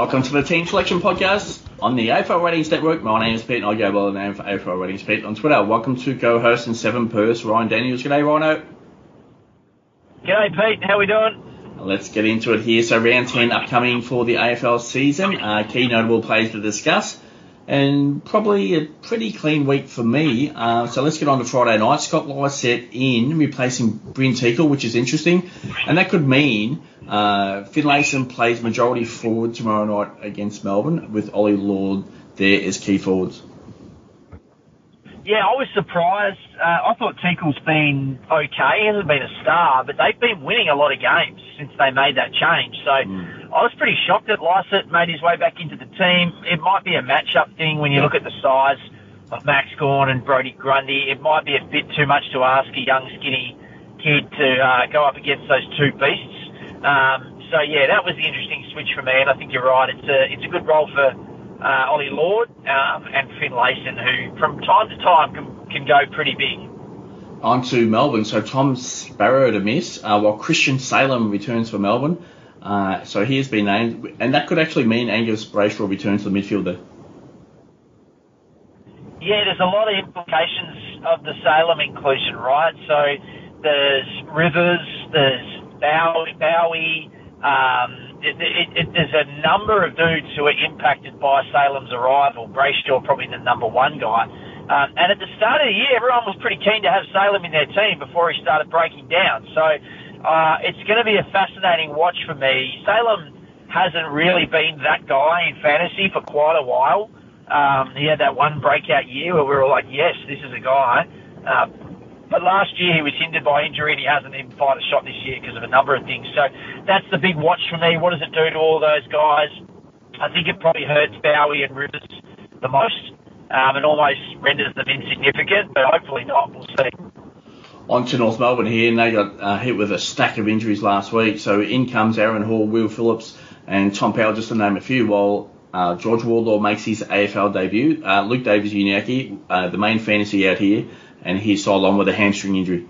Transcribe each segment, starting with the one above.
Welcome to the Team Selection Podcast on the AFL Ratings Network. My name is Pete and I go by the name for AFL Ratings Pete on Twitter. Welcome to co-host and seven purse, Ryan Daniels. G'day, Rhino. G'day, Pete. How are we doing? Let's get into it here. So round 10 upcoming for the AFL season. Uh, key notable plays to discuss. And probably a pretty clean week for me. Uh, so let's get on to Friday night. Scott Lycett in, replacing Brynn Teakle, which is interesting. And that could mean uh, Finlayson plays majority forward tomorrow night against Melbourne with Ollie Lord there as key forwards. Yeah, I was surprised. Uh, I thought Teakle's been okay. He hasn't been a star, but they've been winning a lot of games since they made that change. So mm. I was pretty shocked that Lycett made his way back into the team. It might be a matchup thing when you look at the size of Max Gawn and Brodie Grundy. It might be a bit too much to ask a young, skinny kid to uh, go up against those two beasts. Um, so yeah, that was the interesting switch for me, and I think you're right. It's a it's a good role for uh, Ollie Lord um, and Finlayson, who from time to time can, can go pretty big. On to Melbourne. So Tom Sparrow to miss, uh, while Christian Salem returns for Melbourne. Uh, so he has been named, and that could actually mean Angus Brayshaw returns to the midfielder. Yeah, there's a lot of implications of the Salem inclusion, right? So there's Rivers, there's Bowey, Bowey um, it, it, it, there's a number of dudes who are impacted by Salem's arrival. Brayshaw probably the number one guy. Um, and at the start of the year, everyone was pretty keen to have Salem in their team before he started breaking down. So uh, it's going to be a fascinating watch for me. Salem hasn't really been that guy in fantasy for quite a while. Um, he had that one breakout year where we were all like, yes, this is a guy. Uh, but last year he was hindered by injury and he hasn't even fired a shot this year because of a number of things. So that's the big watch for me. What does it do to all those guys? I think it probably hurts Bowey and Rivers the most um, and almost renders them insignificant, but hopefully not. We'll see. On to North Melbourne here, and they got uh, hit with a stack of injuries last week. So in comes Aaron Hall, Will Phillips, and Tom Powell, just to name a few, while uh, George Wardlaw makes his AFL debut. Uh, Luke Davies-Uniacke, uh, the main fantasy out here, and he's signed on with a hamstring injury.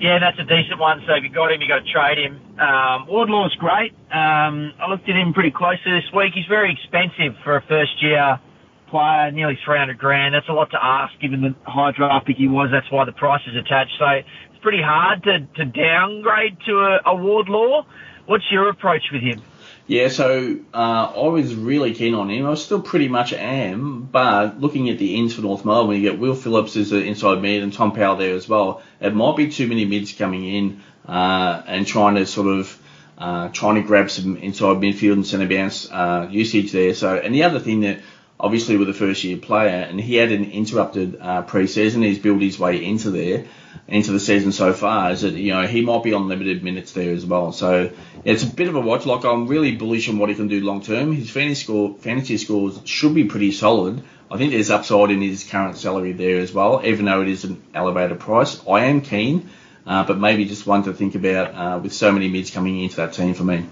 Yeah, that's a decent one. So if you got him, you got to trade him. Um, Wardlaw's great. Um, I looked at him pretty closely this week. He's very expensive for a first year player, nearly 300 grand. That's a lot to ask given the high draft pick he was. That's why the price is attached. So it's pretty hard to, to downgrade to a, a Wardlaw. What's your approach with him? Yeah, so uh, I was really keen on him. I still pretty much am, but looking at the ins for North Melbourne, you get Will Phillips as an inside mid and Tom Powell there as well. It might be too many mids coming in uh, and trying to sort of uh, trying to grab some inside midfield and centre bounce uh, usage there. So, and the other thing that obviously with a first year player, and he had an interrupted uh, pre-season. He's built his way into there, into the season so far. Is that you know he might be on limited minutes there as well. So yeah, it's a bit of a watch. Like I'm really bullish on what he can do long term. His fantasy score, fantasy scores should be pretty solid. I think there's upside in his current salary there as well, even though it is an elevated price. I am keen, uh, but maybe just one to think about uh, with so many mids coming into that team for me.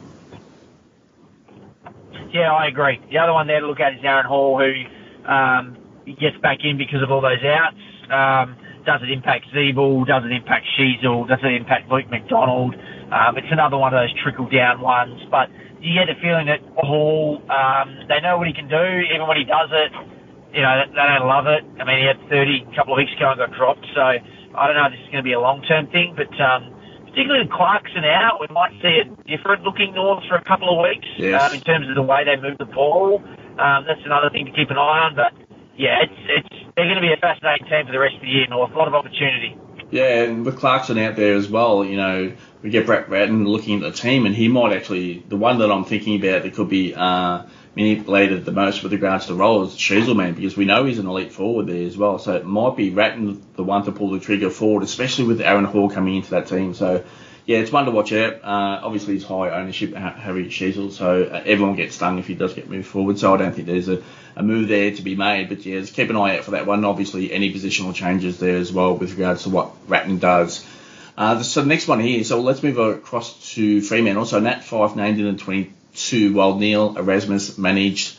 Yeah, I agree. The other one there to look at is Aaron Hall, who um, gets back in because of all those outs. Um, does it impact Ziebell? Does it impact Sheezel? Does it impact Luke McDonald? Um, it's another one of those trickle down ones. But you get the feeling that Hall, um, they know what he can do. Even when he does it, you know, they don't love it. I mean, he had 30 a couple of weeks ago and got dropped. So I don't know if this is going to be a long term thing, but um, particularly with Clarkson out, we might see a different looking North for a couple of weeks yes. um, in terms of the way they move the ball. Um, that's another thing to keep an eye on. But yeah, it's it's they're going to be a fascinating team for the rest of the year, North. A lot of opportunity. Yeah, and with Clarkson out there as well, you know, we get Brett Ratten looking at the team, and he might actually the one that I'm thinking about that could be uh, manipulated the most with regards to roles, Sheezelman, because we know he's an elite forward there as well. So it might be Ratten the one to pull the trigger forward, especially with Aaron Hall coming into that team. So yeah, it's one to watch out. Uh, obviously, he's high ownership, Harry Sheezel, so uh, everyone gets stung if he does get moved forward. So I don't think there's a, a move there to be made. But yeah, just keep an eye out for that one. Obviously, any positional changes there as well with regards to what Ratten does. Uh, so the next one here, so let's move across to Fremantle. So Nat Fyfe named in the 22, while Neil Erasmus managed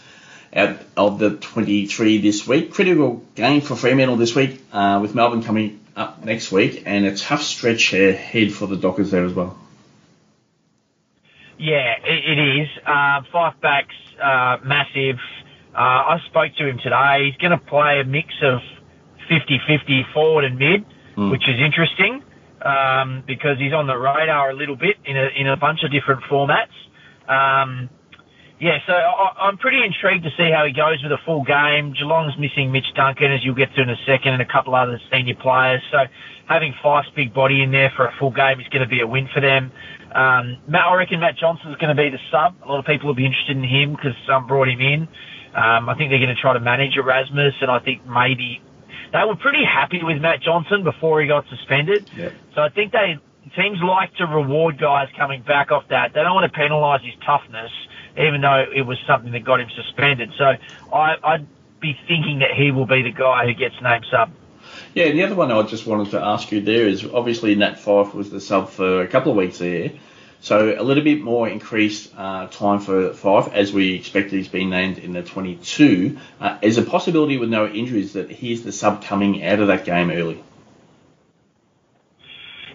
out of the 23 this week. Critical game for Fremantle this week, uh, with Melbourne coming up next week, and a tough stretch ahead for the Dockers there as well. Yeah, it, it is. Uh, Fyfe's back, uh, massive. Uh, I spoke to him today. He's going to play a mix of 50-50 forward and mid, mm. which is interesting um, because he's on the radar a little bit in a in a bunch of different formats. Um, yeah, so I, am pretty intrigued to see how he goes with a full game. Geelong's missing Mitch Duncan, as you'll get to in a second, and a couple other senior players. So having Fyfe's big body in there for a full game is going to be a win for them. Um, Matt, I reckon Matt Johnson's going to be the sub. A lot of people will be interested in him because some brought him in. Um, I think they're going to try to manage Erasmus, and I think maybe they were pretty happy with Matt Johnson before he got suspended. Yep. So I think they teams like to reward guys coming back off that. They don't want to penalise his toughness even though it was something that got him suspended. So I, I'd be thinking that he will be the guy who gets named sub. Yeah, the other one I just wanted to ask you there is obviously Nat Fyfe was the sub for a couple of weeks there. So a little bit more increased uh, time for Fyfe, as we expected he's been named in the 22. Uh, is a possibility with no injuries that he's the sub coming out of that game early?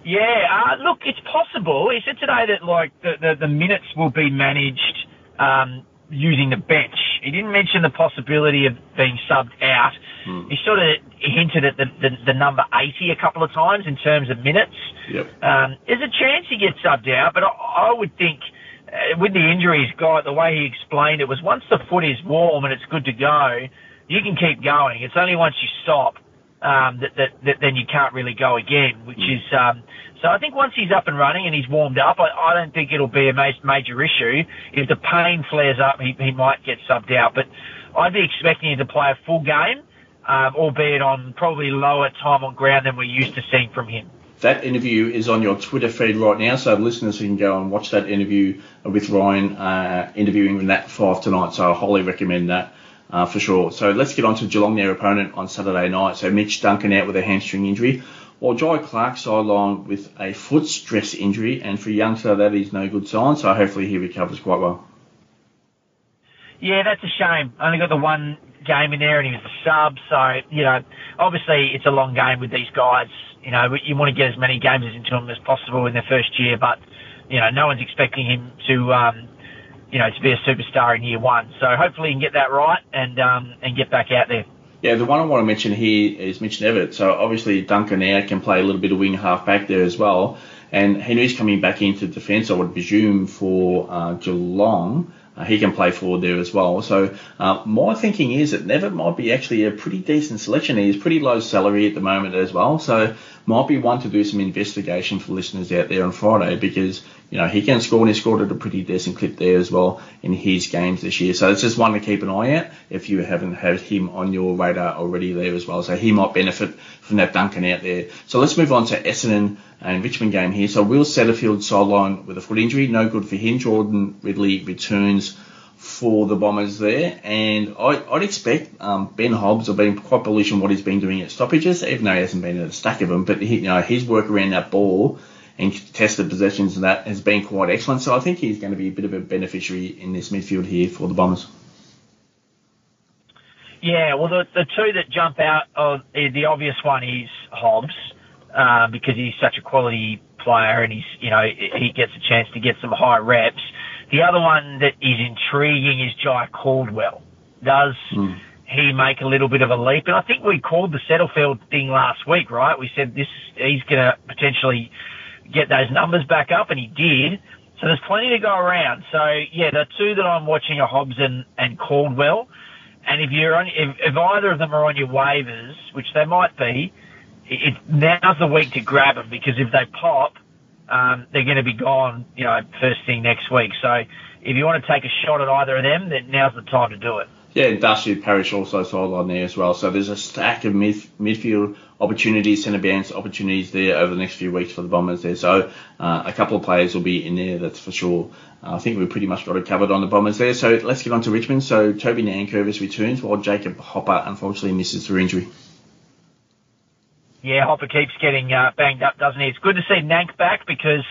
Yeah, uh, look, it's possible. He said today that like the, the, the minutes will be managed um, using the bench. He didn't mention the possibility of being subbed out. Hmm. He sort of hinted at the, the, the, number 80 a couple of times in terms of minutes. Yep. Um, there's a chance he gets subbed out, but I, I would think uh, with the injuries, guy, the way he explained it was once the foot is warm and it's good to go, you can keep going. It's only once you stop um, that, that, that then you can't really go again, which mm. is um, so I think once he's up and running and he's warmed up, I, I don't think it'll be a major issue. If the pain flares up, he, he might get subbed out, but I'd be expecting him to play a full game, um, albeit on probably lower time on ground than we're used to seeing from him. That interview is on your Twitter feed right now, so listeners can go and watch that interview with Ryan uh, interviewing Nat Fyfe tonight. So I highly recommend that uh, for sure. So let's get on to Geelong, their opponent on Saturday night. So Mitch Duncan out with a hamstring injury, while Jhye Clark sidelined with a foot stress injury, and for youngster that is no good sign. So hopefully he recovers quite well. Yeah, that's a shame. Only got the one game in there, and he was a sub. So you know, obviously it's a long game with these guys. You know, you want to get as many games into them as possible in their first year, but you know, no one's expecting him to um, you know, to be a superstar in year one. So hopefully he can get that right and um, and get back out there. Yeah, the one I want to mention here is Mitch Knevitt. So obviously Duncan now can play a little bit of wing half back there as well. And Henry's coming back into defence, I would presume, for uh, Geelong. Uh, he can play forward there as well. So uh, my thinking is that Knevitt might be actually a pretty decent selection. He's pretty low salary at the moment as well. So might be one to do some investigation for listeners out there on Friday because you know, he can score and he scored at a pretty decent clip there as well in his games this year. So it's just one to keep an eye out if you haven't had him on your radar already there as well. So he might benefit from that Duncan out there. So let's move on to Essendon and Richmond game here. So Will Setterfield sideline with a foot injury, no good for him. Jordan Ridley returns for the Bombers there, and I, would expect um, Ben Hobbs. I've been quite bullish on what he's been doing at stoppages, even though he hasn't been in a stack of them. But he, you know his work around that ball and contested possessions and that has been quite excellent. So I think he's going to be a bit of a beneficiary in this midfield here for the Bombers. Yeah, well, the, the two that jump out, of, the obvious one is Hobbs, uh, because he's such a quality player and he's, you know, he gets a chance to get some high reps. The other one that is intriguing is Jye Caldwell. Does mm. he make a little bit of a leap? And I think we called the Setterfield thing last week, right? We said this, he's going to potentially get those numbers back up, and he did. So there's plenty to go around. So yeah, the two that I'm watching are Hobbs and, and Caldwell. And if you're on, if, if either of them are on your waivers, which they might be, it, now's the week to grab them because if they pop, um, they're going to be gone, you know, first thing next week. So if you want to take a shot at either of them, then now's the time to do it. Yeah, and Darcy Parish also sidelined there as well. So there's a stack of mid- midfield opportunities, centre bounce opportunities there over the next few weeks for the Bombers there. So uh, a couple of players will be in there, that's for sure. Uh, I think we've pretty much got it covered on the Bombers there. So let's get on to Richmond. So Toby Nankervis returns while Jacob Hopper unfortunately misses through injury. Yeah, Hopper keeps getting uh, banged up, doesn't he? It's good to see Nank back because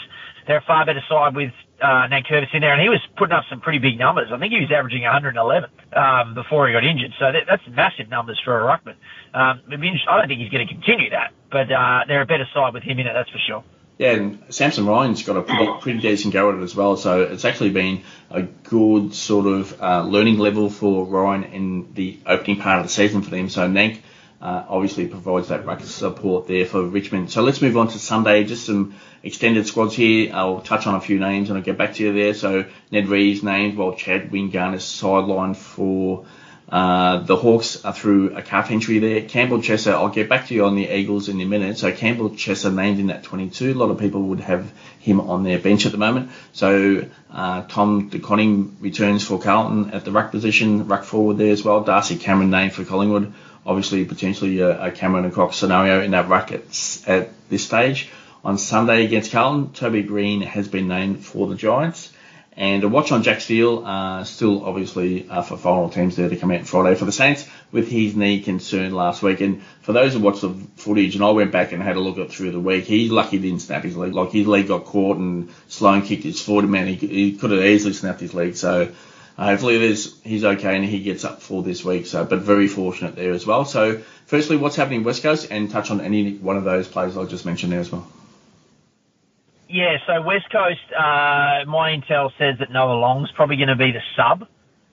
they're a far better side with uh, Nankervis in there, and he was putting up some pretty big numbers. I think he was averaging 111 um, before he got injured, so that, that's massive numbers for a ruckman. Um, I don't think he's going to continue that, but uh, they're a better side with him in it, that's for sure. Yeah, and Samson Ryan's got a pretty, pretty decent go at it as well. So it's actually been a good sort of uh, learning level for Ryan in the opening part of the season for them. So Nank uh, obviously provides that ruck support there for Richmond. So let's move on to Sunday. Just some extended squads here. I'll touch on a few names and I'll get back to you there. So Ned Reeves named while Chad Wingard is sidelined for uh, the Hawks are through a calf injury there. Campbell Chesser, I'll get back to you on the Eagles in a minute. So Campbell Chesser named in that 22. A lot of people would have him on their bench at the moment. So uh, Tom De Koning returns for Carlton at the ruck position, ruck forward there as well. Darcy Cameron named for Collingwood. Obviously, potentially a, a Cameron and Cox scenario in that ruck at, this stage. On Sunday against Carlton, Toby Green has been named for the Giants. And a watch on Jack Steele, uh, still obviously uh, for final teams there to come out Friday for the Saints with his knee concern last week. And for those who watched the footage, and I went back and had a look at through the week, he's lucky he didn't snap his leg. Like his leg got caught and Sloan kicked his foot, man, he, he could have easily snapped his leg. So uh, hopefully there's, he's okay and he gets up for this week. So, but very fortunate there as well. So, firstly, what's happening West Coast, and touch on any one of those players I just mentioned there as well. Yeah, so West Coast, uh, my intel says that Noah Long's probably going to be the sub.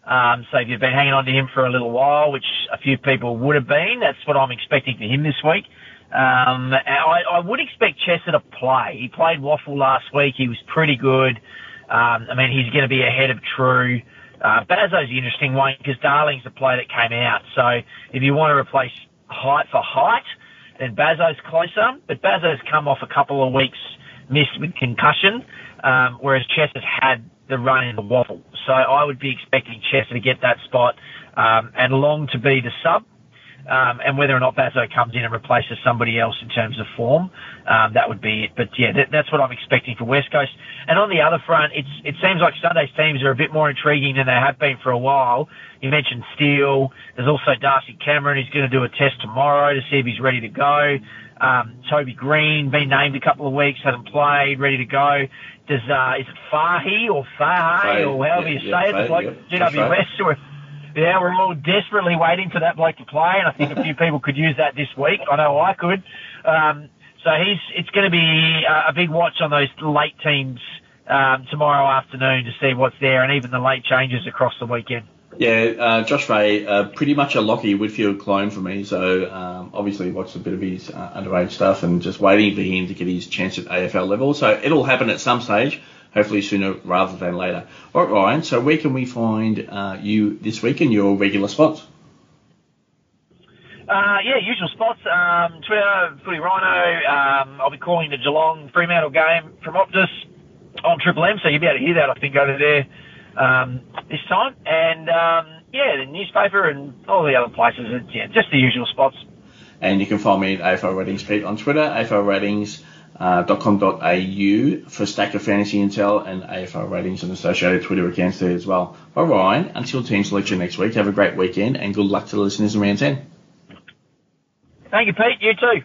Um, so if you've been hanging on to him for a little while, which a few people would have been, that's what I'm expecting for him this week. Um, I, I would expect Chesser to play. He played WAFL last week. He was pretty good. Um, I mean, he's going to be ahead of True. Uh, Bazzo's an interesting one because Darling's the player that came out. So if you want to replace height for height, then Bazzo's closer. But Bazzo's come off a couple of weeks missed with concussion, um, whereas Chesser's had the run in the WAFL. So I would be expecting Chesser to get that spot um, and Long to be the sub. Um, and whether or not Bazzo comes in and replaces somebody else in terms of form, um, that would be it. But yeah, that, that's what I'm expecting for West Coast. And on the other front, it's, it seems like Sunday's teams are a bit more intriguing than they have been for a while. You mentioned Steele. There's also Darcy Cameron who's going to do a test tomorrow to see if he's ready to go. Um, Toby Green been named a couple of weeks, hasn't played, ready to go. Does uh, is it Fahey or Fahey or however yeah, you say yeah, it? Fahey, like yeah, GWS. Yeah, we're all desperately waiting for that bloke to play, and I think a few people could use that this week. I know I could. Um, so he's it's going to be a big watch on those late teams um, tomorrow afternoon to see what's there, and even the late changes across the weekend. Yeah, uh, Josh Ray, uh, pretty much a Lachie Whitfield clone for me. So um, obviously watched a bit of his uh, underage stuff and just waiting for him to get his chance at AFL level. So it'll happen at some stage, hopefully sooner rather than later. All right, Ryan. So where can we find uh, you this week in your regular spots? Uh, yeah, usual spots. Um, Twitter, Footy Rhino. Um, I'll be calling the Geelong Fremantle game from Optus on Triple M, so you'll be able to hear that, I think, over there um, this time. And um, yeah, the newspaper and all the other places. Yeah, just the usual spots. And you can find me at AFL Ratings Pete on Twitter, AFL Ratings. Uh, .com.au for a stack of fantasy intel and AFL ratings and associated Twitter accounts there as well. All right, until team selection next week, have a great weekend and good luck to the listeners in round 10. Thank you, Pete. You too.